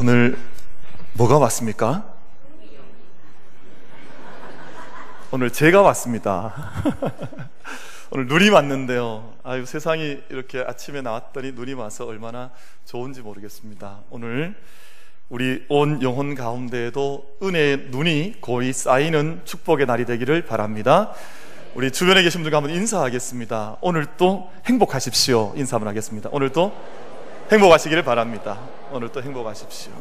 오늘 뭐가 왔습니까? 오늘 제가 왔습니다. 오늘 눈이 왔는데요. 아유, 세상이 이렇게 아침에 나왔더니 눈이 와서 얼마나 좋은지 모르겠습니다. 오늘 우리 온 영혼 가운데에도 은혜의 눈이 고이 쌓이는 축복의 날이 되기를 바랍니다. 우리 주변에 계신 분들과 한번 인사하겠습니다. 오늘도 행복하십시오. 인사 한번 하겠습니다. 오늘도 행복하시기를 바랍니다. 오늘도 행복하십시오.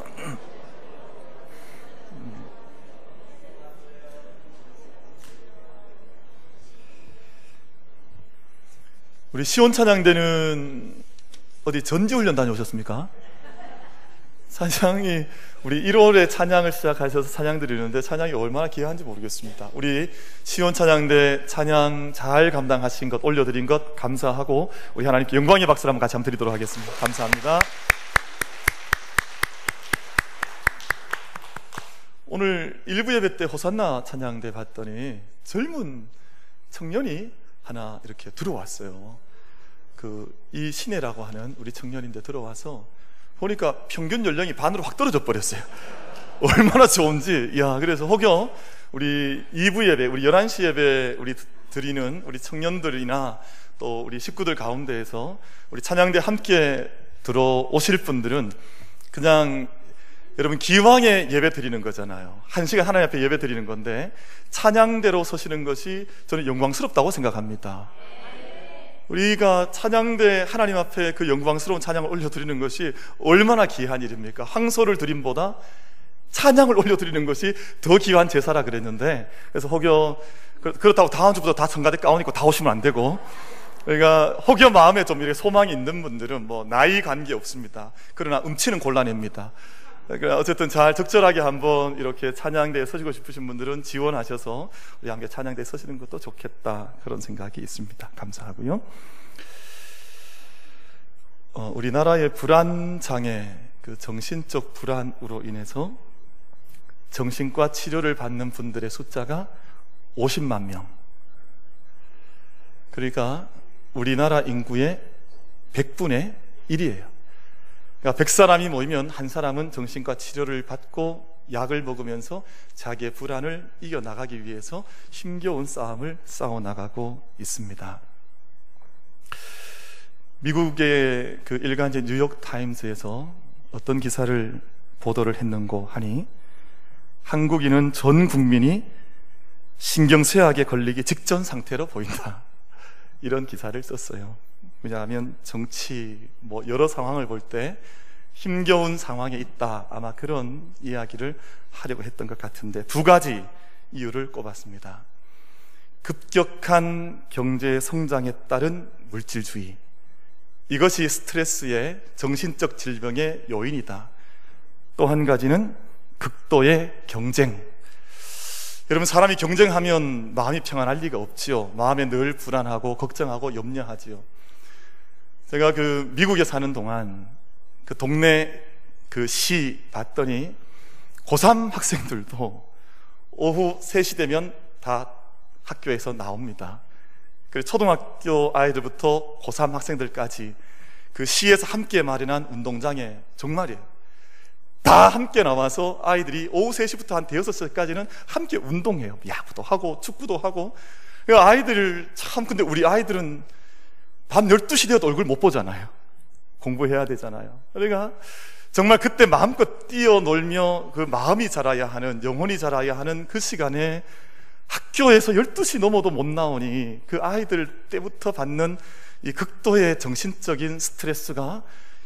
우리 시온 찬양대는 어디 전지훈련 다녀오셨습니까? 찬양이 우리 1월에 찬양을 시작하셔서 찬양 드리는데 찬양이 얼마나 귀한지 모르겠습니다. 우리 시온 찬양대 찬양 잘 감당하신 것 올려드린 것 감사하고 우리 하나님께 영광의 박수를 한번 같이 한번 드리도록 하겠습니다. 감사합니다. 오늘 일부 예배 때 호산나 찬양대 봤더니 젊은 청년이 하나 이렇게 들어왔어요. 그 이 시내라고 하는 우리 청년인데 들어와서 보니까 평균 연령이 반으로 확 떨어져 버렸어요. 얼마나 좋은지. 야, 그래서 혹여 우리 2부 예배, 우리 11시 예배 우리 드리는 우리 청년들이나 또 우리 식구들 가운데에서 우리 찬양대 함께 들어오실 분들은 그냥 여러분 기왕에 예배 드리는 거잖아요. 한 시간 하나님 앞에 예배 드리는 건데 찬양대로 서시는 것이 저는 영광스럽다고 생각합니다. 우리가 찬양대 하나님 앞에 그 영광스러운 찬양을 올려드리는 것이 얼마나 귀한 일입니까? 항소를 드림보다 찬양을 올려드리는 것이 더 귀한 제사라 그랬는데 그래서 혹여 그렇다고 다음 주부터 다 성가대 입고 다 오시면 안 되고 그러니까 혹여 마음에 좀 이렇게 소망이 있는 분들은 뭐 나이 관계 없습니다. 그러나 음치는 곤란입니다. 그러니까 어쨌든 잘 적절하게 한번 이렇게 찬양대에 서시고 싶으신 분들은 지원하셔서 우리 함께 찬양대에 서시는 것도 좋겠다 그런 생각이 있습니다. 감사하고요. 어, 우리나라의 불안 장애, 그 정신적 불안으로 인해서 정신과 치료를 받는 분들의 숫자가 50만 명. 그러니까 우리나라 인구의 100분의 1이에요. 그러니까 100사람이 모이면 한 사람은 정신과 치료를 받고 약을 먹으면서 자기의 불안을 이겨나가기 위해서 힘겨운 싸움을 싸워나가고 있습니다. 미국의 그 일간지 뉴욕 타임스에서 어떤 기사를 보도를 했는고 하니 한국인은 전 국민이 신경쇠약에 걸리기 직전 상태로 보인다. 이런 기사를 썼어요. 왜냐하면 정치 뭐 여러 상황을 볼 때 힘겨운 상황에 있다 아마 그런 이야기를 하려고 했던 것 같은데 두 가지 이유를 꼽았습니다. 급격한 경제 성장에 따른 물질주의 이것이 스트레스의 정신적 질병의 요인이다. 또 한 가지는 극도의 경쟁. 여러분 사람이 경쟁하면 마음이 평안할 리가 없지요. 마음에 늘 불안하고 걱정하고 염려하지요. 제가 그 미국에 사는 동안 그 동네 그 시 봤더니 고3 학생들도 오후 3시 되면 다 학교에서 나옵니다. 그 초등학교 아이들부터 고3 학생들까지 그 시에서 함께 마련한 운동장에 정말이에요. 다 함께 나와서 아이들이 오후 3시부터 한 대여섯 시까지는 함께 운동해요. 야구도 하고 축구도 하고. 그 아이들 참 근데 우리 아이들은 밤 12시 되어도 얼굴 못 보잖아요. 공부해야 되잖아요. 그러니까 정말 그때 마음껏 뛰어놀며 그 마음이 자라야 하는, 영혼이 자라야 하는 그 시간에 학교에서 12시 넘어도 못 나오니 그 아이들 때부터 받는 이 극도의 정신적인 스트레스가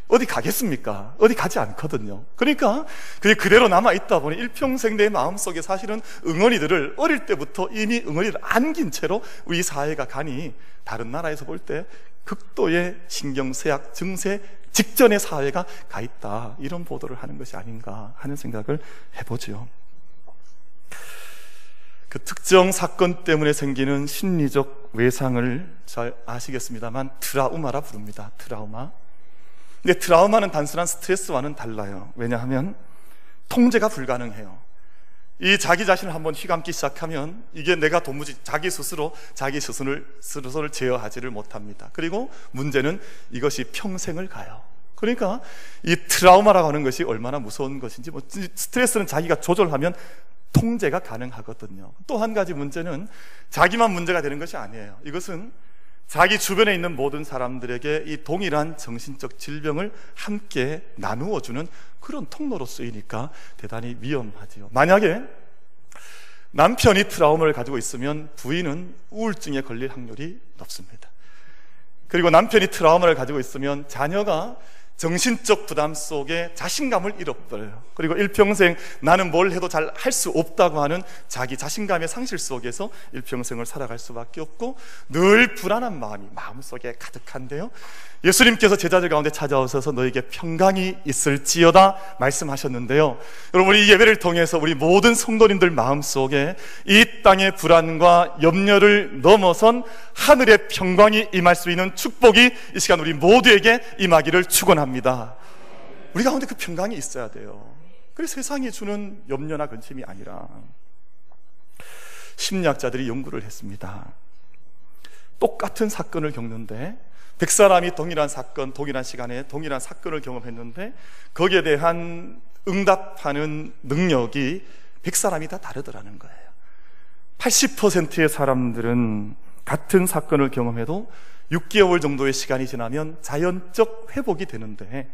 어디 가겠습니까? 어디 가지 않거든요. 그러니까 그게 그대로 남아 있다 보니 일평생 내 마음속에 사실은 응어리들을 어릴 때부터 이미 응어리를 안긴 채로 우리 사회가 가니 다른 나라에서 볼 때 극도의 신경쇠약 증세 직전의 사회가 가 있다. 이런 보도를 하는 것이 아닌가 하는 생각을 해보죠. 그 특정 사건 때문에 생기는 심리적 외상을 잘 아시겠습니다만 트라우마라 부릅니다. 트라우마. 근데 트라우마는 단순한 스트레스와는 달라요. 왜냐하면 통제가 불가능해요. 이 자기 자신을 한번 휘감기 시작하면 이게 내가 도무지 자기 스스로 자기 스스로를, 스스로를 제어하지를 못합니다. 그리고 문제는 이것이 평생을 가요. 그러니까 이 트라우마라고 하는 것이 얼마나 무서운 것인지 뭐 스트레스는 자기가 조절하면 통제가 가능하거든요. 또 한 가지 문제는 자기만 문제가 되는 것이 아니에요. 이것은 자기 주변에 있는 모든 사람들에게 이 동일한 정신적 질병을 함께 나누어 주는 그런 통로로 쓰이니까 대단히 위험하지요. 만약에 남편이 트라우마를 가지고 있으면 부인은 우울증에 걸릴 확률이 높습니다. 그리고 남편이 트라우마를 가지고 있으면 자녀가 정신적 부담 속에 자신감을 잃어버려요. 그리고 일평생 나는 뭘 해도 잘 할 수 없다고 하는 자기 자신감의 상실 속에서 일평생을 살아갈 수밖에 없고 늘 불안한 마음이 마음속에 가득한데요. 예수님께서 제자들 가운데 찾아오셔서 너에게 평강이 있을지어다 말씀하셨는데요. 여러분 이 예배를 통해서 우리 모든 성도님들 마음속에 이 땅의 불안과 염려를 넘어선 하늘의 평강이 임할 수 있는 축복이 이 시간 우리 모두에게 임하기를 축원합니다. 우리 가운데 그 평강이 있어야 돼요. 그래서 세상이 주는 염려나 근심이 아니라 심리학자들이 연구를 했습니다. 똑같은 사건을 겪는데 백 사람이 동일한 사건, 동일한 시간에 동일한 사건을 경험했는데 거기에 대한 응답하는 능력이 백 사람이 다 다르더라는 거예요. 80%의 사람들은 같은 사건을 경험해도 6개월 정도의 시간이 지나면 자연적 회복이 되는데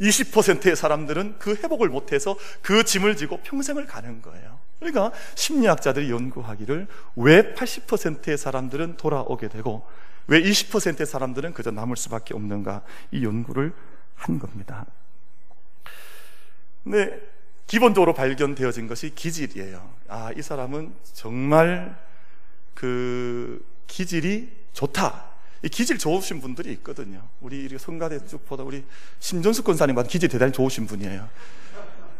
20%의 사람들은 그 회복을 못해서 그 짐을 지고 평생을 가는 거예요. 그러니까 심리학자들이 연구하기를 왜 80%의 사람들은 돌아오게 되고 왜 20%의 사람들은 그저 남을 수밖에 없는가 이 연구를 한 겁니다. 근데 기본적으로 발견되어진 것이 기질이에요. 아, 이 사람은 정말 그 기질이 좋다. 이 기질 좋으신 분들이 있거든요. 우리 성가대 쭉 보다 우리 심전숙 권사님과 기질 대단히 좋으신 분이에요.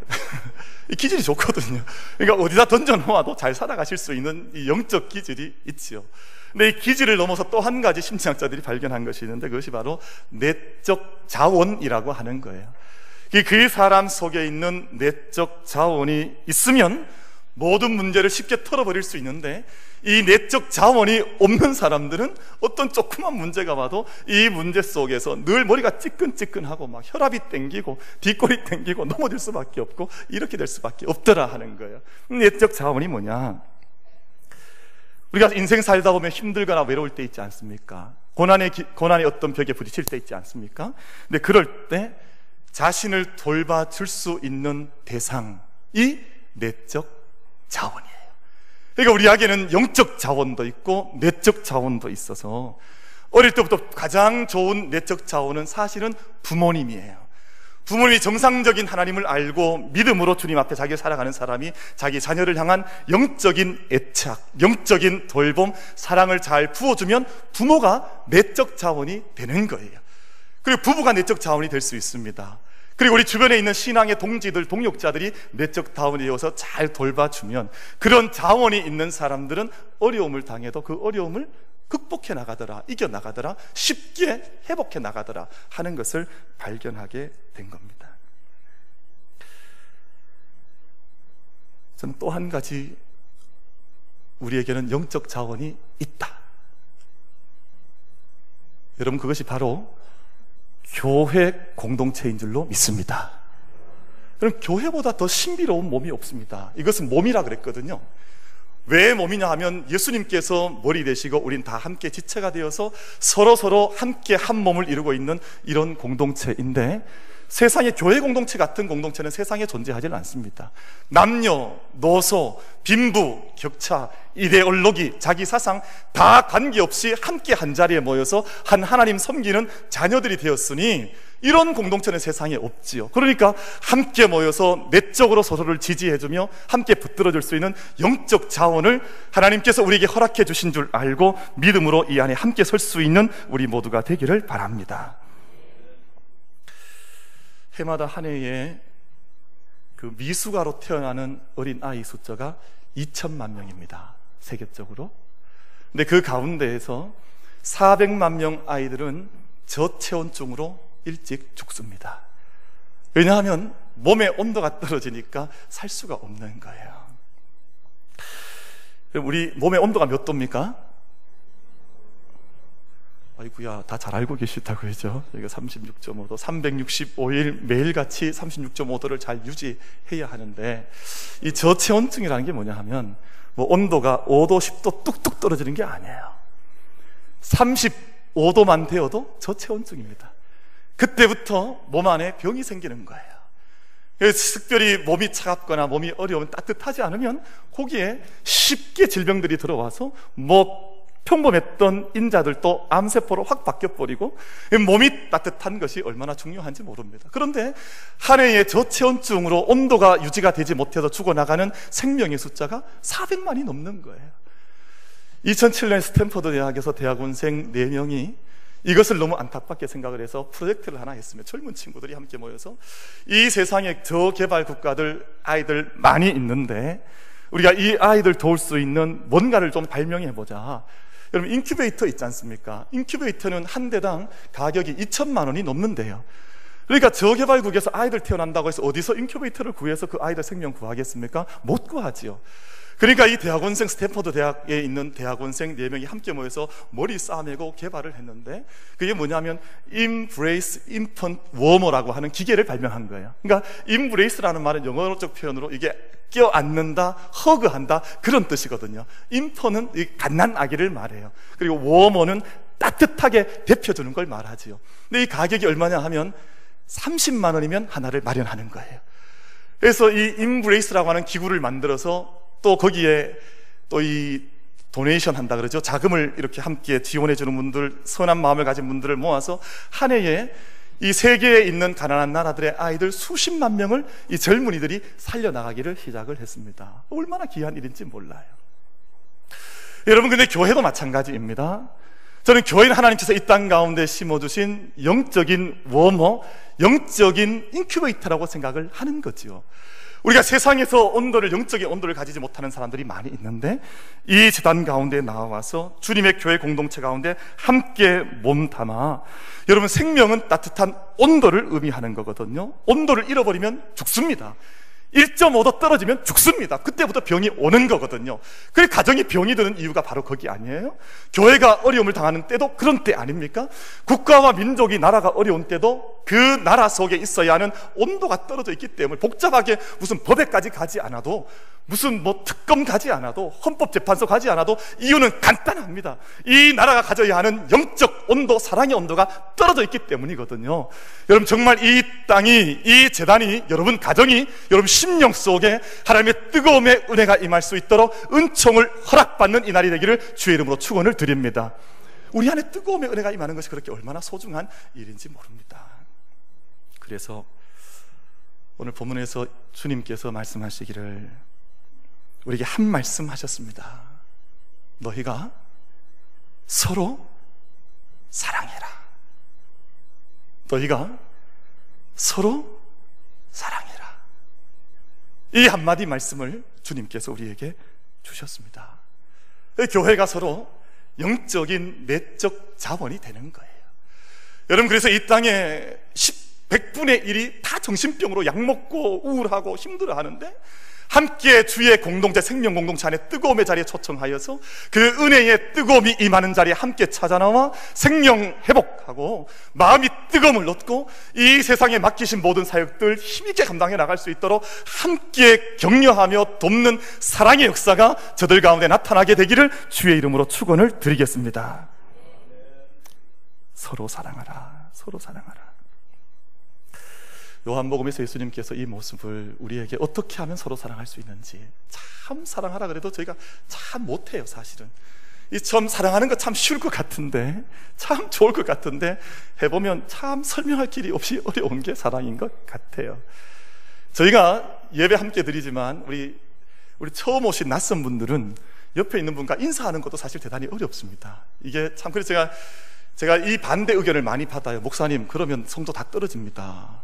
이 기질이 좋거든요. 그러니까 어디다 던져놓아도 잘 살아가실 수 있는 이 영적 기질이 있지요. 근데 이 기질을 넘어서 또 한 가지 심리학자들이 발견한 것이 있는데 그것이 바로 내적 자원이라고 하는 거예요. 그 사람 속에 있는 내적 자원이 있으면 모든 문제를 쉽게 털어버릴 수 있는데 이 내적 자원이 없는 사람들은 어떤 조그만 문제가 와도 이 문제 속에서 늘 머리가 찌끈찌끈하고 막 혈압이 땡기고 뒷골이 땡기고 넘어질 수밖에 없고 이렇게 될 수밖에 없더라 하는 거예요. 내적 자원이 뭐냐? 우리가 인생 살다 보면 힘들거나 외로울 때 있지 않습니까? 고난의, 고난의 어떤 벽에 부딪힐 때 있지 않습니까? 근데 그럴 때 자신을 돌봐줄 수 있는 대상이 내적 자원이에요. 그러니까 우리에게는 영적 자원도 있고 내적 자원도 있어서 어릴 때부터 가장 좋은 내적 자원은 사실은 부모님이에요. 부모님이 정상적인 하나님을 알고 믿음으로 주님 앞에 자기를 살아가는 사람이 자기 자녀를 향한 영적인 애착, 영적인 돌봄, 사랑을 잘 부어주면 부모가 내적 자원이 되는 거예요. 그리고 부부가 내적 자원이 될 수 있습니다. 그리고 우리 주변에 있는 신앙의 동지들, 동역자들이 내적 자원이 되어서 잘 돌봐주면 그런 자원이 있는 사람들은 어려움을 당해도 그 어려움을 극복해 나가더라, 이겨 나가더라, 쉽게 회복해 나가더라 하는 것을 발견하게 된 겁니다. 저는 또 한 가지 우리에게는 영적 자원이 있다. 여러분, 그것이 바로 교회 공동체인 줄로 믿습니다. 그럼 교회보다 더 신비로운 몸이 없습니다. 이것은 몸이라 그랬거든요. 왜 몸이냐 하면 예수님께서 머리 되시고 우린 다 함께 지체가 되어서 서로 서로 함께 한 몸을 이루고 있는 이런 공동체인데 세상의 교회 공동체 같은 공동체는 세상에 존재하지는 않습니다. 남녀, 노소, 빈부, 격차, 이데올로기, 자기 사상 다 관계없이 함께 한 자리에 모여서 한 하나님 섬기는 자녀들이 되었으니 이런 공동체는 세상에 없지요. 그러니까 함께 모여서 내적으로 서로를 지지해주며 함께 붙들어줄 수 있는 영적 자원을 하나님께서 우리에게 허락해 주신 줄 알고 믿음으로 이 안에 함께 설 수 있는 우리 모두가 되기를 바랍니다. 해마다 한 해에 그 미숙아로 태어나는 어린 아이 숫자가 2천만 명입니다. 세계적으로. 근데 그 가운데에서 400만 명 아이들은 저체온증으로 일찍 죽습니다. 왜냐하면 몸의 온도가 떨어지니까 살 수가 없는 거예요. 우리 몸의 온도가 몇 도입니까? 아이구야, 다 잘 알고 계시다고 그죠? 여기가 36.5도, 365일 매일같이 36.5도를 잘 유지해야 하는데, 이 저체온증이라는 게 뭐냐 하면, 뭐 온도가 5도, 10도 뚝뚝 떨어지는 게 아니에요. 35도만 되어도 저체온증입니다. 그때부터 몸 안에 병이 생기는 거예요. 특별히 몸이 차갑거나 몸이 어려우면 따뜻하지 않으면 거기에 쉽게 질병들이 들어와서 뭐 평범했던 인자들도 암세포로 확 바뀌어버리고 몸이 따뜻한 것이 얼마나 중요한지 모릅니다. 그런데 한 해의 저체온증으로 온도가 유지가 되지 못해서 죽어나가는 생명의 숫자가 400만이 넘는 거예요. 2007년 스탠퍼드 대학에서 대학원생 4명이 이것을 너무 안타깝게 생각을 해서 프로젝트를 하나 했으면 젊은 친구들이 함께 모여서 이 세상에 저개발 국가들 아이들 많이 있는데 우리가 이 아이들 도울 수 있는 뭔가를 좀 발명해 보자. 여러분 인큐베이터 있지 않습니까? 인큐베이터는 한 대당 가격이 2천만 원이 넘는데요. 그러니까 저개발국에서 아이들 태어난다고 해서 어디서 인큐베이터를 구해서 그 아이들 생명 구하겠습니까? 못 구하지요. 그러니까 이 대학원생 스탠퍼드 대학에 있는 대학원생 4명이 함께 모여서 머리 싸매고 개발을 했는데 그게 뭐냐면 Embrace Infant Warmer라고 하는 기계를 발명한 거예요. 그러니까 Embrace라는 말은 영어적 표현으로 이게 껴안는다, hug한다 그런 뜻이거든요. 이 갓난 아기를 말해요. 그리고 워머는 따뜻하게 데펴주는 걸 말하지요. 근데 이 가격이 얼마냐 하면 30만 원이면 하나를 마련하는 거예요. 그래서 이 인브레이스라고 하는 기구를 만들어서 또 거기에 또 이 도네이션 한다 그러죠. 자금을 이렇게 함께 지원해 주는 분들, 선한 마음을 가진 분들을 모아서 한 해에 이 세계에 있는 가난한 나라들의 아이들 수십만 명을 이 젊은이들이 살려나가기를 시작을 했습니다. 얼마나 귀한 일인지 몰라요. 여러분, 근데 교회도 마찬가지입니다. 저는 교회는 하나님께서 이 땅 가운데 심어주신 영적인 워머, 영적인 인큐베이터라고 생각을 하는 거지요. 우리가 세상에서 온도를 영적인 온도를 가지지 못하는 사람들이 많이 있는데 이 제단 가운데 나와서 주님의 교회 공동체 가운데 함께 몸 담아 여러분 생명은 따뜻한 온도를 의미하는 거거든요. 온도를 잃어버리면 죽습니다. 1.5도 떨어지면 죽습니다. 그때부터 병이 오는 거거든요. 그 가정이 병이 드는 이유가 바로 거기 아니에요? 교회가 어려움을 당하는 때도 그런 때 아닙니까? 국가와 민족이 나라가 어려운 때도 그 나라 속에 있어야 하는 온도가 떨어져 있기 때문에 복잡하게 무슨 법에까지 가지 않아도 무슨 뭐 특검 가지 않아도 헌법재판소 가지 않아도 이유는 간단합니다. 이 나라가 가져야 하는 영적 온도, 사랑의 온도가 떨어져 있기 때문이거든요. 여러분 정말 이 땅이 이 재단이 여러분 가정이 여러분 심령 속에 하나님의 뜨거움의 은혜가 임할 수 있도록 은총을 허락받는 이 날이 되기를 주의 이름으로 축원을 드립니다. 우리 안에 뜨거움의 은혜가 임하는 것이 그렇게 얼마나 소중한 일인지 모릅니다. 그래서 오늘 본문에서 주님께서 말씀하시기를 우리에게 한 말씀 하셨습니다. 너희가 서로 사랑해라. 너희가 서로 사랑해라. 이 한마디 말씀을 주님께서 우리에게 주셨습니다. 교회가 서로 영적인 내적 자원이 되는 거예요. 여러분, 그래서 이 땅에 10, 100분의 1이 다 정신병으로 약 먹고 우울하고 힘들어 하는데 함께 주의 공동체 생명 공동체 안에 뜨거움의 자리에 초청하여서 그 은혜의 뜨거움이 임하는 자리에 함께 찾아나와 생명 회복하고 마음이 뜨거움을 얻고 이 세상에 맡기신 모든 사역들 힘있게 감당해 나갈 수 있도록 함께 격려하며 돕는 사랑의 역사가 저들 가운데 나타나게 되기를 주의 이름으로 축원을 드리겠습니다. 서로 사랑하라. 서로 사랑하라. 요한복음에서 예수님께서 이 모습을 우리에게 어떻게 하면 서로 사랑할 수 있는지 참 사랑하라 그래도 저희가 참 못해요 사실은. 이 처음 사랑하는 거 참 쉬울 것 같은데 참 좋을 것 같은데 해보면 참 설명할 길이 없이 어려운 게 사랑인 것 같아요. 저희가 예배 함께 드리지만 우리 우리 처음 오신 낯선 분들은 옆에 있는 분과 인사하는 것도 사실 대단히 어렵습니다. 이게 참 그래서 제가 제가 이 반대 의견을 많이 받아요. 목사님 그러면 성도 다 떨어집니다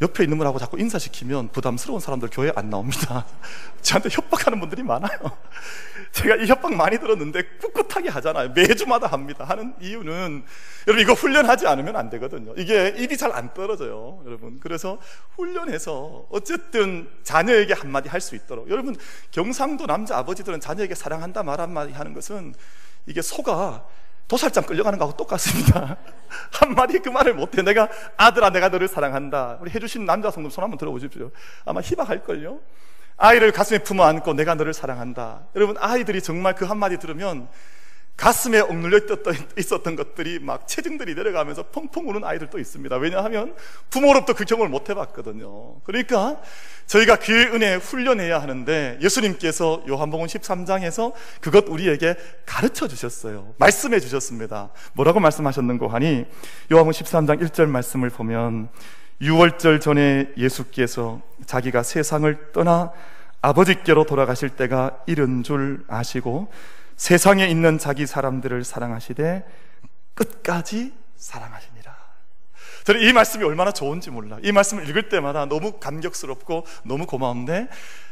옆에 있는 분하고 자꾸 인사시키면 부담스러운 사람들 교회 안 나옵니다. 저한테 협박하는 분들이 많아요. 제가 이 협박 많이 들었는데 꿋꿋하게 하잖아요. 매주마다 합니다. 하는 이유는 여러분 이거 훈련하지 않으면 안 되거든요. 이게 입이 잘 안 떨어져요. 여러분. 그래서 훈련해서 어쨌든 자녀에게 한마디 할 수 있도록 여러분 경상도 남자 아버지들은 자녀에게 사랑한다 말 한마디 하는 것은 이게 소가 도살장 끌려가는 거하고 똑같습니다. 한마디 그 말을 못해. 내가 아들아, 내가 너를 사랑한다. 우리 해주신 남자 성도 손 한번 들어보십시오. 아마 희박할걸요? 아이를 가슴에 품어 안고 내가 너를 사랑한다. 여러분, 아이들이 정말 그 한마디 들으면 가슴에 억눌려 있었던 것들이 막 체증들이 내려가면서 펑펑 우는 아이들도 있습니다. 왜냐하면 부모로부터 그 경험을 못 해봤거든요. 그러니까 저희가 그 은혜 훈련해야 하는데 예수님께서 요한복음 13장에서 그것 우리에게 가르쳐 주셨어요. 말씀해 주셨습니다. 뭐라고 말씀하셨는고 하니 요한복음 13장 1절 말씀을 보면 6월절 전에 예수께서 자기가 세상을 떠나 아버지께로 돌아가실 때가 이른 줄 아시고 세상에 있는 자기 사람들을 사랑하시되 끝까지 사랑하시니라. 저는 이 말씀이 얼마나 좋은지 몰라. 이 말씀을 읽을 때마다 너무 감격스럽고 너무 고마운데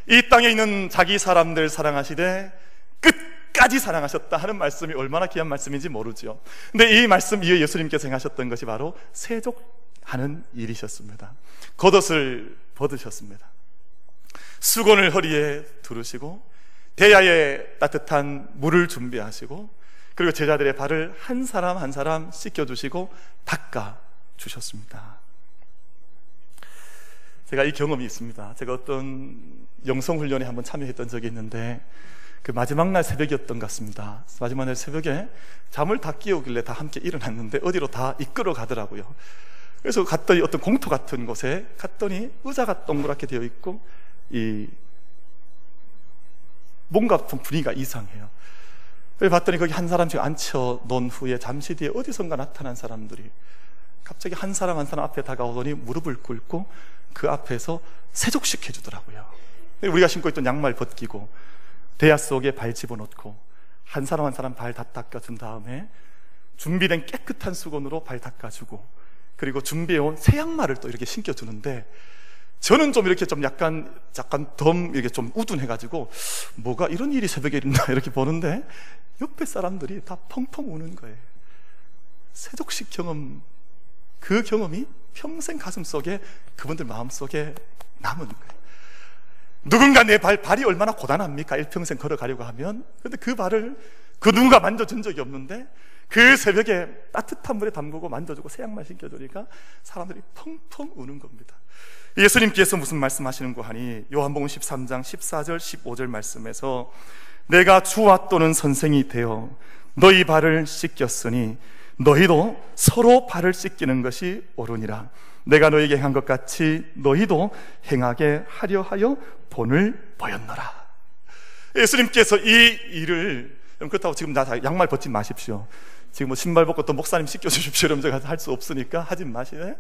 이 땅에 있는 자기 사람들 사랑하시되 끝까지 사랑하셨다 하는 말씀이 얼마나 귀한 말씀인지 모르죠. 근데 이 말씀 이에 예수님께서 행하셨던 것이 바로 세족하는 일이셨습니다. 겉옷을 벗으셨습니다. 수건을 허리에 두르시고 대야에 따뜻한 물을 준비하시고 그리고 제자들의 발을 한 사람 한 사람 씻겨 주시고 닦아 주셨습니다. 제가 이 경험이 있습니다. 제가 어떤 영성 훈련에 한번 참여했던 적이 있는데 그 마지막 날 새벽이었던 것 같습니다. 마지막 날 새벽에 잠을 다 깨우길래 다 함께 일어났는데 어디로 다 이끌어 가더라고요. 그래서 갔더니 어떤 공터 같은 곳에 갔더니 의자가 동그랗게 되어 있고 이 뭔가 좀 분위기가 이상해요. 봤더니 거기 한 사람씩 앉혀 놓은 후에 잠시 뒤에 어디선가 나타난 사람들이 갑자기 한 사람 한 사람 앞에 다가오더니 무릎을 꿇고 그 앞에서 세족시켜 주더라고요. 우리가 신고 있던 양말 벗기고 대야 속에 발 집어넣고 한 사람 한 사람 발 다 닦아준 다음에 준비된 깨끗한 수건으로 발 닦아주고 그리고 준비해온 새 양말을 또 이렇게 신겨주는데 저는 좀 이렇게 좀 약간, 약간 덤, 이렇게 좀 우둔해가지고, 뭐가 이런 일이 새벽에 있나, 이렇게 보는데, 옆에 사람들이 다 펑펑 우는 거예요. 세족식 경험, 그 경험이 평생 가슴 속에, 그분들 마음 속에 남은 거예요. 누군가 내 발, 발이 얼마나 고단합니까? 일평생 걸어가려고 하면. 근데 그 발을 그 누군가 만져준 적이 없는데, 그 새벽에 따뜻한 물에 담그고 만져주고 새양말 신겨주니까 사람들이 펑펑 우는 겁니다. 예수님께서 무슨 말씀하시는 거 하니? 요한복음 13장 14절 15절 말씀에서 내가 주와 또는 선생이 되어 너희 발을 씻겼으니 너희도 서로 발을 씻기는 것이 옳으니라. 내가 너에게 행한 것 같이 너희도 행하게 하려 하여 본을 보였노라. 예수님께서 이 일을 그렇다고 지금 나 양말 벗지 마십시오 지금 뭐 신발 벗고 또 목사님 씻겨주십시오. 이러면 제가 할 수 없으니까 하지 마시네.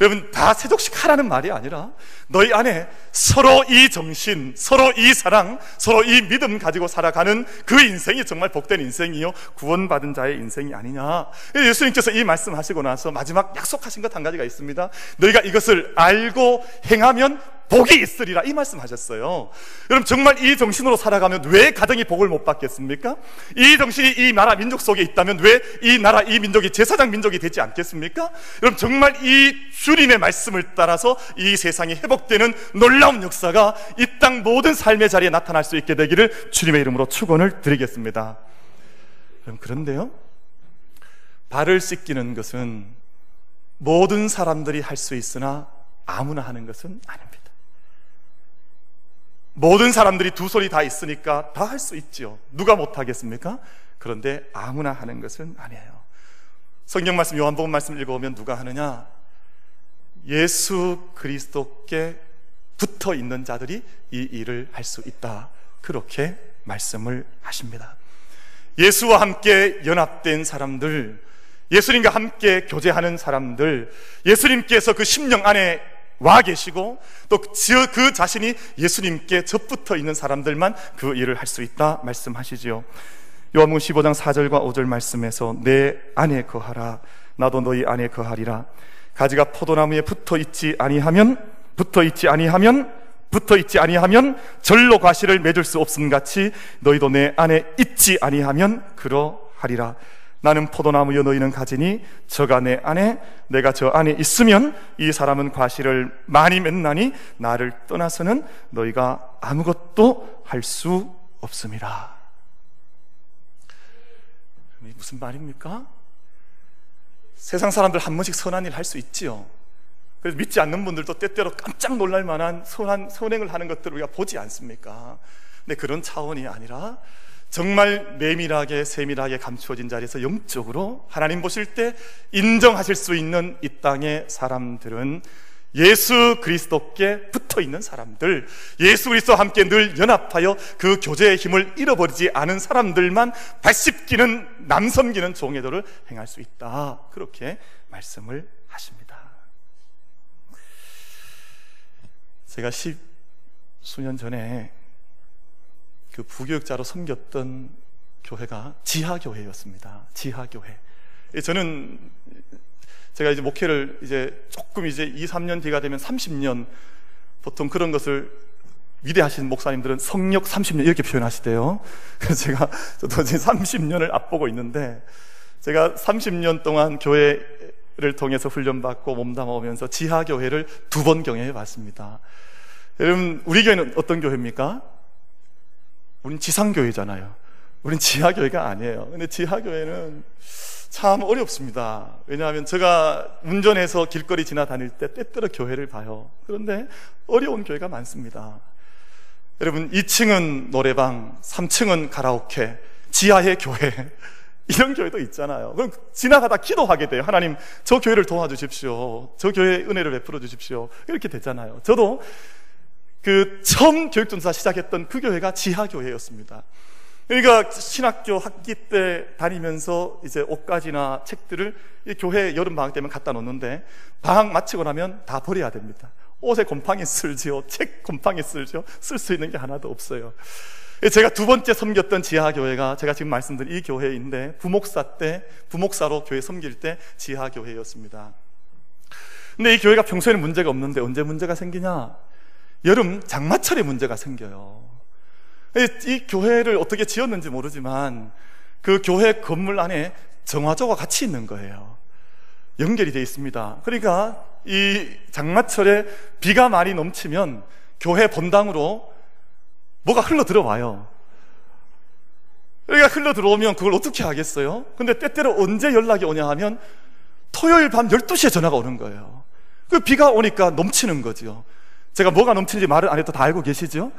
여러분, 다 세족식 하라는 말이 아니라 너희 안에 서로 이 정신, 서로 이 사랑, 서로 이 믿음 가지고 살아가는 그 인생이 정말 복된 인생이요. 구원받은 자의 인생이 아니냐. 예수님께서 이 말씀 하시고 나서 마지막 약속하신 것 한 가지가 있습니다. 너희가 이것을 알고 행하면 복이 있으리라 이 말씀하셨어요. 여러분 정말 이 정신으로 살아가면 왜 가정이 복을 못 받겠습니까? 이 정신이 이 나라 민족 속에 있다면 왜 이 나라 이 민족이 제사장 민족이 되지 않겠습니까? 여러분 정말 이 주님의 말씀을 따라서 이 세상이 회복되는 놀라운 역사가 이 땅 모든 삶의 자리에 나타날 수 있게 되기를 주님의 이름으로 축원을 드리겠습니다. 그럼 그런데요. 발을 씻기는 것은 모든 사람들이 할 수 있으나 아무나 하는 것은 아닙니다. 모든 사람들이 두 손이 다 있으니까 다 할 수 있지요. 누가 못하겠습니까? 그런데 아무나 하는 것은 아니에요. 성경 말씀, 요한복음 말씀 읽어보면 누가 하느냐? 예수 그리스도께 붙어 있는 자들이 이 일을 할 수 있다. 그렇게 말씀을 하십니다. 예수와 함께 연합된 사람들, 예수님과 함께 교제하는 사람들, 예수님께서 그 심령 안에 와 계시고 또 그 자신이 예수님께 접붙어 있는 사람들만 그 일을 할 수 있다 말씀하시지요. 요한복음 15장 4절과 5절 말씀에서 내 안에 거하라. 나도 너희 안에 거하리라. 가지가 포도나무에 붙어 있지 아니하면 붙어 있지 아니하면 붙어 있지 아니하면 절로 과실을 맺을 수 없음 같이 너희도 내 안에 있지 아니하면 그러하리라 나는 포도나무여 너희는 가지니 저가 내 안에 내가 저 안에 있으면 이 사람은 과실을 많이 맺나니 나를 떠나서는 너희가 아무것도 할 수 없습니다. 무슨 말입니까? 세상 사람들 한 번씩 선한 일 할 수 있지요. 그래서 믿지 않는 분들도 때때로 깜짝 놀랄 만한 선한 선행을 하는 것들을 우리가 보지 않습니까? 근데 그런 차원이 아니라 정말 내밀하게 세밀하게 감추어진 자리에서 영적으로 하나님 보실 때 인정하실 수 있는 이 땅의 사람들은 예수 그리스도께 붙어 있는 사람들, 예수 그리스도와 함께 늘 연합하여 그 교제의 힘을 잃어버리지 않은 사람들만 발씹기는 남섬기는 종의도를 행할 수 있다. 그렇게 말씀을 하십니다. 제가 십 수년 전에 그 부교육자로 섬겼던 교회가 지하교회였습니다. 지하교회. 저는 제가 이제 목회를 이제 조금 이제 2, 3년 뒤가 되면 30년 보통 그런 것을 위대하신 목사님들은 성력 30년 이렇게 표현하시대요. 그래서 제가 저도 이제 30년을 앞보고 있는데 제가 30년 동안 교회를 통해서 훈련받고 몸담아 오면서 지하교회를 두 번 경험해 봤습니다. 여러분, 우리 교회는 어떤 교회입니까? 우린 지상교회잖아요. 우린 지하교회가 아니에요. 근데 지하교회는 참 어렵습니다. 왜냐하면 제가 운전해서 길거리 지나다닐 때 때때로 교회를 봐요. 그런데 어려운 교회가 많습니다. 여러분, 2층은 노래방, 3층은 가라오케, 지하의 교회. 이런 교회도 있잖아요. 그럼 지나가다 기도하게 돼요. 하나님, 저 교회를 도와주십시오. 저 교회 은혜를 베풀어 주십시오. 이렇게 되잖아요. 저도 그 처음 교육전사 시작했던 그 교회가 지하교회였습니다. 그러니까 신학교 학기 때 다니면서 이제 옷가지나 책들을 교회 여름 방학 때면 갖다 놓는데 방학 마치고 나면 다 버려야 됩니다. 옷에 곰팡이 쓸지요, 책 곰팡이 쓸지요, 쓸 수 있는 게 하나도 없어요. 제가 두 번째 섬겼던 지하교회가 제가 지금 말씀드린 이 교회인데 부목사 때, 부목사로 교회 섬길 때 지하교회였습니다. 근데 이 교회가 평소에는 문제가 없는데 언제 문제가 생기냐? 여름 장마철에 문제가 생겨요. 이 교회를 어떻게 지었는지 모르지만 그 교회 건물 안에 정화조가 같이 있는 거예요. 연결이 되어 있습니다. 그러니까 이 장마철에 비가 많이 넘치면 교회 본당으로 뭐가 흘러 들어와요. 그러니까 흘러 들어오면 그걸 어떻게 하겠어요? 근데 때때로 언제 연락이 오냐 하면 토요일 밤 12시에 전화가 오는 거예요. 그 비가 오니까 넘치는 거죠. 제가 뭐가 넘치는지 말을 안 해도 다 알고 계시죠?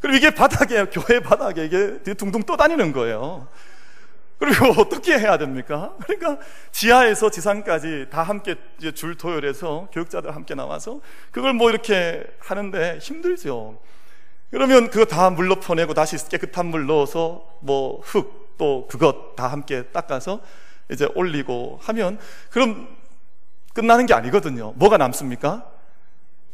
그럼 이게 바닥에, 교회 바닥에 이게 둥둥 떠다니는 거예요. 그리고 어떻게 해야 됩니까? 그러니까 지하에서 지상까지 다 함께 줄 토요일에서 교육자들 함께 나와서 그걸 뭐 이렇게 하는데 힘들죠. 그러면 그거 다 물로 퍼내고 다시 깨끗한 물 넣어서 뭐 흙 또 그것 다 함께 닦아서 이제 올리고 하면 그럼 끝나는 게 아니거든요. 뭐가 남습니까?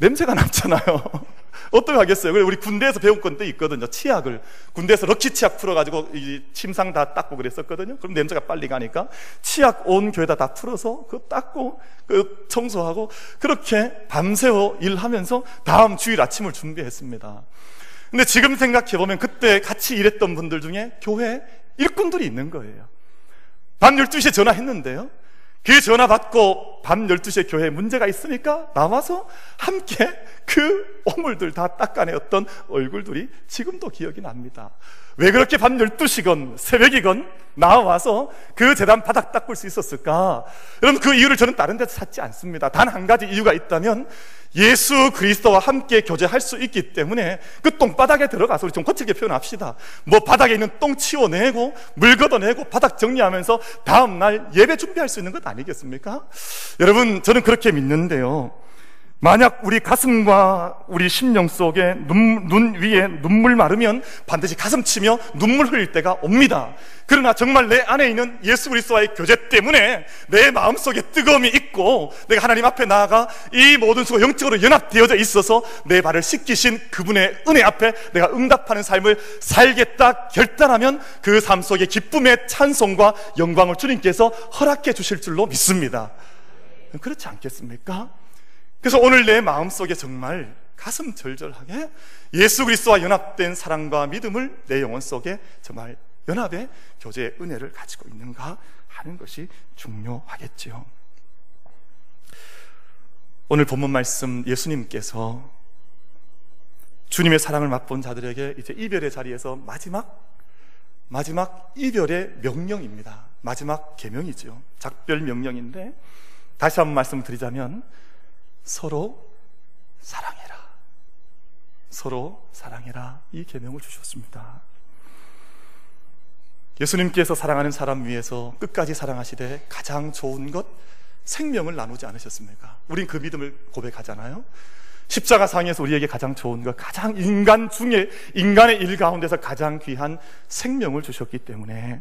냄새가 남잖아요. 어떻게 하겠어요? 우리 군대에서 배운 건데 있거든요. 치약을. 군대에서 럭키 치약 풀어가지고 이 침상 다 닦고 그랬었거든요. 그럼 냄새가 빨리 가니까 치약 온 교회다 다 풀어서 그 닦고 그 청소하고 그렇게 밤새워 일하면서 다음 주일 아침을 준비했습니다. 근데 지금 생각해 보면 그때 같이 일했던 분들 중에 교회 일꾼들이 있는 거예요. 밤 12시에 전화했는데요. 그 전화 받고 밤 12시에 교회에 문제가 있으니까 나와서 함께 그 오물들 다 닦아내었던 얼굴들이 지금도 기억이 납니다. 왜 그렇게 밤 12시건 새벽이건 나와서 그 재단 바닥 닦을 수 있었을까? 여러분 그 이유를 저는 다른 데서 찾지 않습니다. 단 한 가지 이유가 있다면 예수 그리스도와 함께 교제할 수 있기 때문에 그 똥바닥에 들어가서 우리 좀 거칠게 표현합시다. 뭐 바닥에 있는 똥 치워내고 물 걷어내고 바닥 정리하면서 다음날 예배 준비할 수 있는 것 아니겠습니까? 여러분 저는 그렇게 믿는데요. 만약 우리 가슴과 우리 심령 속에 눈, 눈 위에 눈물 마르면 반드시 가슴 치며 눈물 흘릴 때가 옵니다. 그러나 정말 내 안에 있는 예수 그리스도와의 교제 때문에 내 마음 속에 뜨거움이 있고 내가 하나님 앞에 나아가 이 모든 수가 영적으로 연합되어져 있어서 내 발을 씻기신 그분의 은혜 앞에 내가 응답하는 삶을 살겠다 결단하면 그 삶 속에 기쁨의 찬송과 영광을 주님께서 허락해 주실 줄로 믿습니다. 그렇지 않겠습니까? 그래서 오늘 내 마음속에 정말 가슴 절절하게 예수 그리스도와 연합된 사랑과 믿음을 내 영혼 속에 정말 연합의 교제의 은혜를 가지고 있는가 하는 것이 중요하겠지요. 오늘 본문 말씀 예수님께서 주님의 사랑을 맛본 자들에게 이제 이별의 자리에서 마지막 마지막 이별의 명령입니다. 마지막 계명이죠. 작별 명령인데 다시 한번 말씀드리자면 서로 사랑해라. 서로 사랑해라. 이 계명을 주셨습니다. 예수님께서 사랑하는 사람 위해서 끝까지 사랑하시되 가장 좋은 것 생명을 나누지 않으셨습니까? 우린 그 믿음을 고백하잖아요. 십자가 상에서 우리에게 가장 좋은 것, 가장 인간 중에 인간의 일 가운데서 가장 귀한 생명을 주셨기 때문에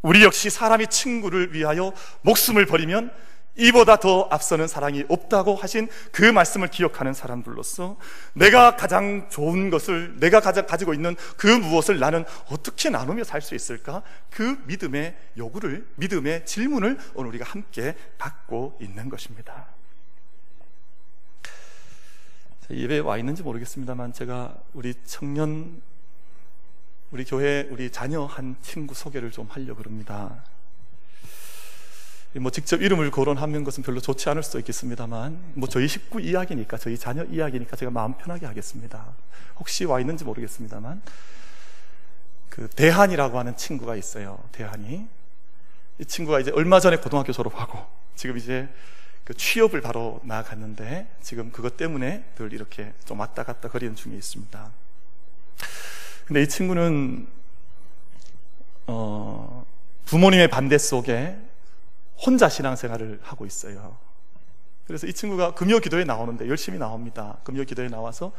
우리 역시 사람이 친구를 위하여 목숨을 버리면 이보다 더 앞서는 사랑이 없다고 하신 그 말씀을 기억하는 사람들로서 내가 가장 좋은 것을 내가 가장 가지고 있는 그 무엇을 나는 어떻게 나누며 살 수 있을까? 그 믿음의 요구를 믿음의 질문을 오늘 우리가 함께 받고 있는 것입니다. 예배에 와 있는지 모르겠습니다만 제가 우리 청년 우리 교회 우리 자녀 한 친구 소개를 좀 하려고 그럽니다. 뭐 직접 이름을 거론하는 것은 별로 좋지 않을 수도 있겠습니다만 뭐 저희 식구 이야기니까 저희 자녀 이야기니까 제가 마음 편하게 하겠습니다. 혹시 와 있는지 모르겠습니다만 그 대한이라고 하는 친구가 있어요. 대한이 이 친구가 이제 얼마 전에 고등학교 졸업하고 지금 이제 그 취업을 바로 나아갔는데 지금 그것 때문에 늘 이렇게 좀 왔다 갔다 거리는 중에 있습니다. 근데 이 친구는 어 부모님의 반대 속에 혼자 신앙생활을 하고 있어요. 그래서 이 친구가 금요 기도에 나오는데 열심히 나옵니다. 금요 기도에 나와서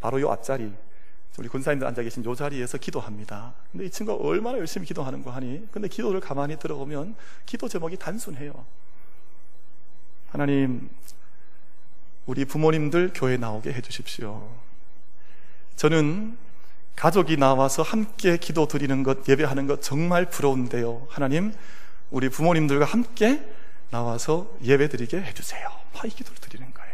바로 요 앞자리 우리 군사님들 앉아 계신 요 자리에서 기도합니다. 근데 이 친구가 얼마나 열심히 기도하는 거 하니? 근데 기도를 가만히 들어보면 기도 제목이 단순해요. 하나님, 우리 부모님들 교회 나오게 해주십시오. 저는 가족이 나와서 함께 기도 드리는 것, 예배하는 것 정말 부러운데요. 하나님, 우리 부모님들과 함께 나와서 예배 드리게 해주세요. 이 기도를 드리는 거예요.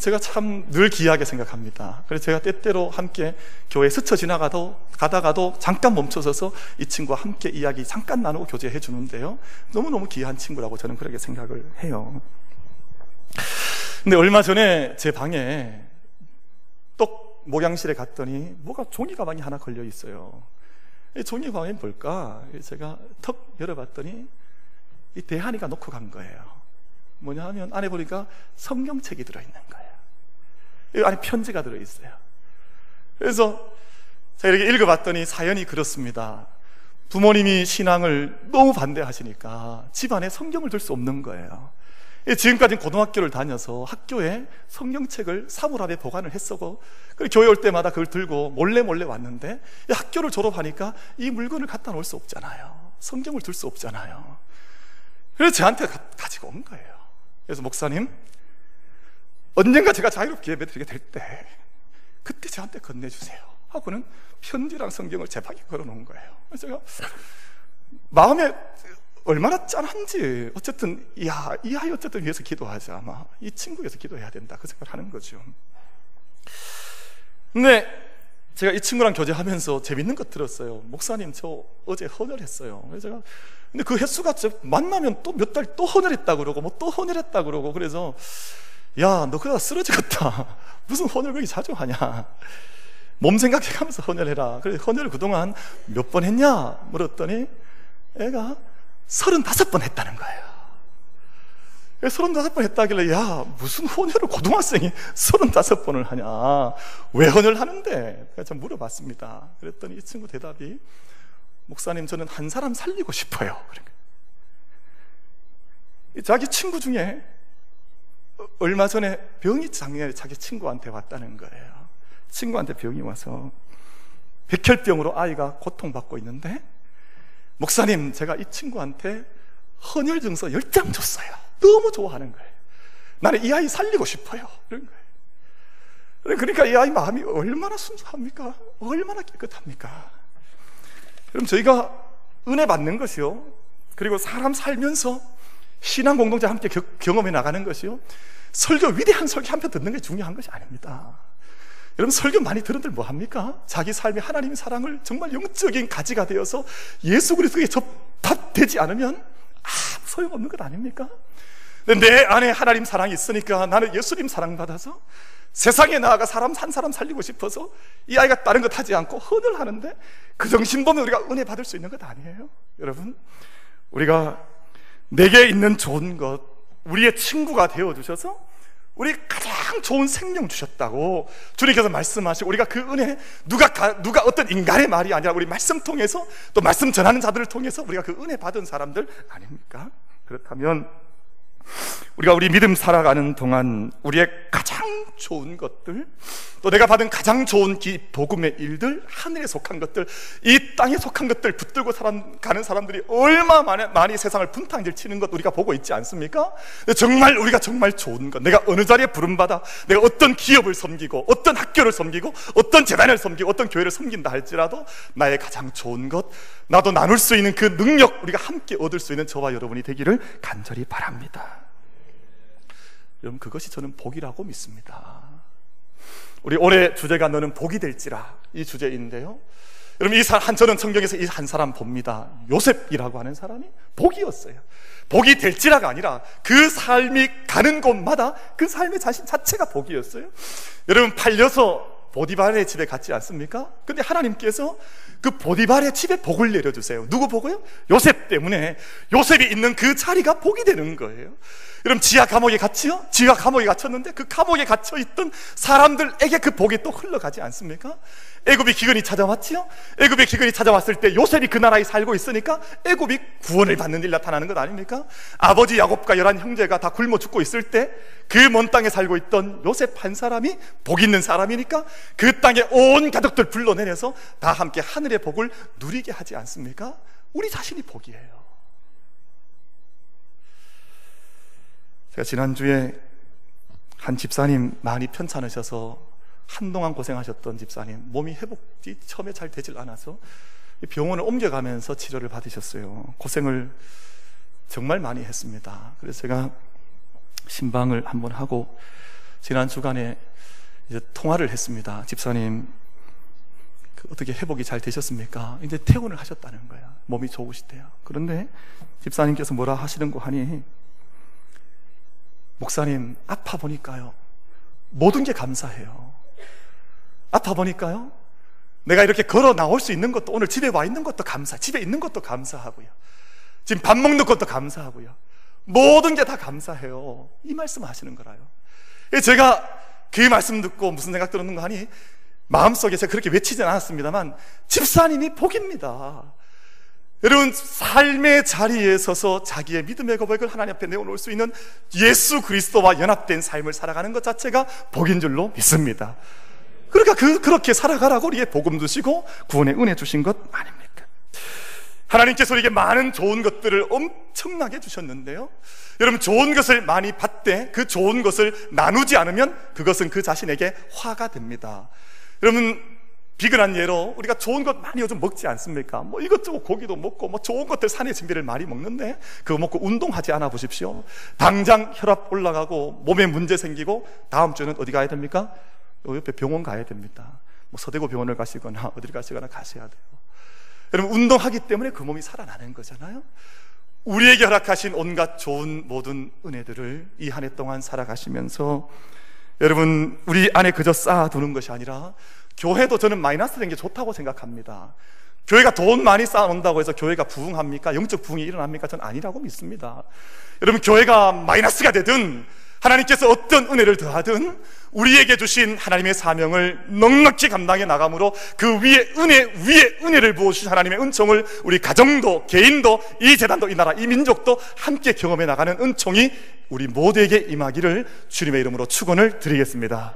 제가 참늘 귀하게 생각합니다. 그래서 제가 때때로 함께 교회 스쳐 지나가도, 가다가도 잠깐 멈춰서서 이 친구와 함께 이야기 잠깐 나누고 교제해 주는데요. 너무너무 귀한 친구라고 저는 그렇게 생각을 해요. 근데 얼마 전에 제 방에 똑 목양실에 갔더니 뭐가 종이 가방이 하나 걸려 있어요. 종이 가방이 뭘까? 제가 턱 열어봤더니 이 대한이가 놓고 간 거예요. 뭐냐 하면 안에 보니까 성경책이 들어있는 거예요. 이 안에 편지가 들어있어요. 그래서 제가 이렇게 읽어봤더니 사연이 그렇습니다. 부모님이 신앙을 너무 반대하시니까 집안에 성경을 둘수 없는 거예요. 지금까지 고등학교를 다녀서 학교에 성경책을 사물 안에 보관을 했었고 교회 올 때마다 그걸 들고 몰래 몰래 왔는데 학교를 졸업하니까 이 물건을 갖다 놓을 수 없잖아요. 성경을 둘 수 없잖아요. 그래서 저한테 가, 지고 온 거예요. 그래서 목사님 언젠가 제가 자유롭게 예배드리게 될 때 그때 저한테 건네주세요. 하고는 편지랑 성경을 제 방에 걸어놓은 거예요. 제가 마음에 얼마나 짠한지. 어쨌든 야, 이 아이 어쨌든 위해서 기도하자. 아마 이 친구 위해서 기도해야 된다. 그 생각을 하는 거죠. 근데 제가 이 친구랑 교제하면서 재밌는 것 들었어요. 목사님 저 어제 헌혈했어요. 그래서 제가 근데 그 횟수가 만나면 또 몇 달 또 헌혈했다 그러고 뭐 또 헌혈했다 그러고 그래서 야 너 그러다 쓰러지겠다. 무슨 헌혈 그렇게 자주 하냐. 몸 생각해가면서 헌혈해라. 그래서 헌혈을 그동안 몇 번 했냐? 물었더니 애가 35번 했다는 거예요. 35번 했다길래, 야, 무슨 헌혈을 고등학생이 35번을 하냐. 왜 헌혈 하는데? 제가 물어봤습니다. 그랬더니 이 친구 대답이, 목사님, 저는 한 사람 살리고 싶어요. 자기 친구 중에 얼마 전에 병이 작년에 자기 친구한테 왔다는 거예요. 친구한테 병이 와서 백혈병으로 아이가 고통받고 있는데 목사님, 제가 이 친구한테 헌혈 증서 10장 줬어요. 너무 좋아하는 거예요. 나는 이 아이 살리고 싶어요. 그런 거예요. 그러니까 이 아이 마음이 얼마나 순수합니까? 얼마나 깨끗합니까? 그럼 저희가 은혜 받는 것이요. 그리고 사람 살면서 신앙 공동체 함께 경험해 나가는 것이요. 설교, 위대한 설교 한 편 듣는 게 중요한 것이 아닙니다. 여러분 설교 많이 들은들 뭐 합니까? 자기 삶이 하나님의 사랑을 정말 영적인 가지가 되어서 예수 그리스도에 접합되지 않으면 아무 소용없는 것 아닙니까? 내 안에 하나님 사랑이 있으니까 나는 예수님 사랑받아서 세상에 나아가 사람 한 사람 살리고 싶어서 이 아이가 다른 것 하지 않고 헌을 하는데 그 정신 보면 우리가 은혜 받을 수 있는 것 아니에요? 여러분, 우리가 내게 있는 좋은 것, 우리의 친구가 되어 주셔서 우리 가장 좋은 생명 주셨다고 주님께서 말씀하시고 우리가 그 은혜 누가 누가 어떤 인간의 말이 아니라 우리 말씀 통해서 또 말씀 전하는 자들을 통해서 우리가 그 은혜 받은 사람들 아닙니까? 그렇다면 우리가 우리 믿음 살아가는 동안 우리의 가장 좋은 것들, 또 내가 받은 가장 좋은 기, 복음의 일들, 하늘에 속한 것들, 이 땅에 속한 것들 붙들고 사람, 가는 사람들이 얼마 많이, 많이 세상을 분탕질 치는 것 우리가 보고 있지 않습니까? 정말 우리가 정말 좋은 것, 내가 어느 자리에 부름받아, 내가 어떤 기업을 섬기고, 어떤 학교를 섬기고, 어떤 재단을 섬기고, 어떤 교회를 섬긴다 할지라도 나의 가장 좋은 것, 나도 나눌 수 있는 그 능력, 우리가 함께 얻을 수 있는 저와 여러분이 되기를 간절히 바랍니다. 여러분 그것이 저는 복이라고 믿습니다. 우리 올해 주제가 너는 복이 될지라 이 주제인데요. 여러분 이 한 저는 성경에서 이 한 사람 봅니다. 요셉이라고 하는 사람이 복이었어요. 복이 될지라가 아니라 그 삶이 가는 곳마다 그 삶의 자신 자체가 복이었어요. 여러분 팔려서 보디발의 집에 갔지 않습니까? 근데 하나님께서 그 보디발의 집에 복을 내려주세요. 누구 복을요? 요셉 때문에 요셉이 있는 그 자리가 복이 되는 거예요. 여러분 지하 감옥에 갇히요? 지하 감옥에 갇혔는데 그 감옥에 갇혀 있던 사람들에게 그 복이 또 흘러가지 않습니까? 애굽이 기근이 찾아왔지요? 애굽의 기근이 찾아왔을 때 요셉이 그 나라에 살고 있으니까 애굽이 구원을 받는 일 나타나는 것 아닙니까? 아버지 야곱과 열한 형제가 다 굶어 죽고 있을 때 그 먼 땅에 살고 있던 요셉 한 사람이 복 있는 사람이니까 그 땅에 온 가족들 불러내려서 다 함께 하늘의 복을 누리게 하지 않습니까? 우리 자신이 복이에요. 제가 지난주에 한 집사님 많이 편찮으셔서 한동안 고생하셨던 집사님 몸이 회복이 처음에 잘 되질 않아서 병원을 옮겨가면서 치료를 받으셨어요. 고생을 정말 많이 했습니다. 그래서 제가 신방을 한번 하고 지난 주간에 이제 통화를 했습니다. 집사님 그 어떻게 회복이 잘 되셨습니까? 이제 퇴원을 하셨다는 거야. 몸이 좋으시대요. 그런데 집사님께서 뭐라 하시는 거 하니 목사님, 아파 보니까요. 모든 게 감사해요. 아파 보니까요. 내가 이렇게 걸어 나올 수 있는 것도 오늘 집에 와 있는 것도 감사, 집에 있는 것도 감사하고요. 지금 밥 먹는 것도 감사하고요. 모든 게 다 감사해요. 이 말씀 하시는 거라요. 제가 그 말씀 듣고 무슨 생각 들었는가 하니 마음속에 제가 그렇게 외치진 않았습니다만 집사님이 복입니다. 여러분 삶의 자리에 서서 자기의 믿음의 고백을 하나님 앞에 내어놓을 수 있는 예수 그리스도와 연합된 삶을 살아가는 것 자체가 복인 줄로 믿습니다. 그러니까 그, 그렇게 살아가라고 우리의 복음 주시고 구원의 은혜 주신 것 아닙니까? 하나님께서 우리에게 많은 좋은 것들을 엄청나게 주셨는데요. 여러분 좋은 것을 많이 받되 그 좋은 것을 나누지 않으면 그것은 그 자신에게 화가 됩니다. 여러분 비근한 예로 우리가 좋은 것 많이 요즘 먹지 않습니까? 뭐 이것저것 고기도 먹고 뭐 좋은 것들 산의 진비를 많이 먹는데 그거 먹고 운동하지 않아 보십시오. 당장 혈압 올라가고 몸에 문제 생기고 다음 주는 어디 가야 됩니까? 요 옆에 병원 가야 됩니다. 뭐 서대구 병원을 가시거나 어디를 가시거나 가셔야 돼요. 여러분 운동하기 때문에 그 몸이 살아나는 거잖아요. 우리에게 허락하신 온갖 좋은 모든 은혜들을 이 한 해 동안 살아가시면서 여러분 우리 안에 그저 쌓아두는 것이 아니라 교회도 저는 마이너스 된 게 좋다고 생각합니다. 교회가 돈 많이 쌓아놓는다고 해서 교회가 부흥합니까? 영적 부흥이 일어납니까? 저는 아니라고 믿습니다. 여러분, 교회가 마이너스가 되든 하나님께서 어떤 은혜를 더하든 우리에게 주신 하나님의 사명을 넉넉히 감당해 나감으로 그 위에 은혜 위에 은혜를 부어주신 하나님의 은총을 우리 가정도 개인도 이 재단도 이 나라 이 민족도 함께 경험해 나가는 은총이 우리 모두에게 임하기를 주님의 이름으로 축원을 드리겠습니다.